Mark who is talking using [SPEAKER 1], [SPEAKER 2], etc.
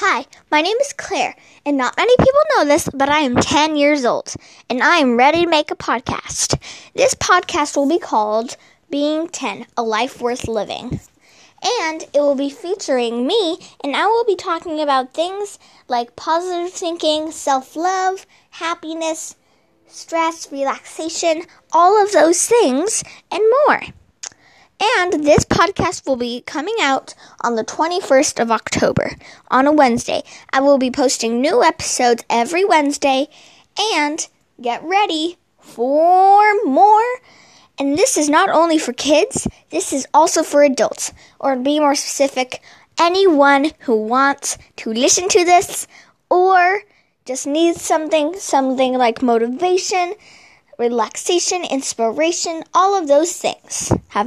[SPEAKER 1] Hi, my name is Claire, and not many people know this, but I am 10 years old, and I am ready to make a podcast. This podcast will be called Being 10 A Life Worth Living. And it will be featuring me, and I will be talking about things like positive thinking, self love, happiness, stress, relaxation, all of those things, and more. And this podcast will be coming out on the 21st of October on a Wednesday. I will be posting new episodes every Wednesday and get ready for more. And this is not only for kids, this is also for adults, or to be more specific, anyone who wants to listen to this or just needs something, something like motivation, relaxation, inspiration, all of those things. Have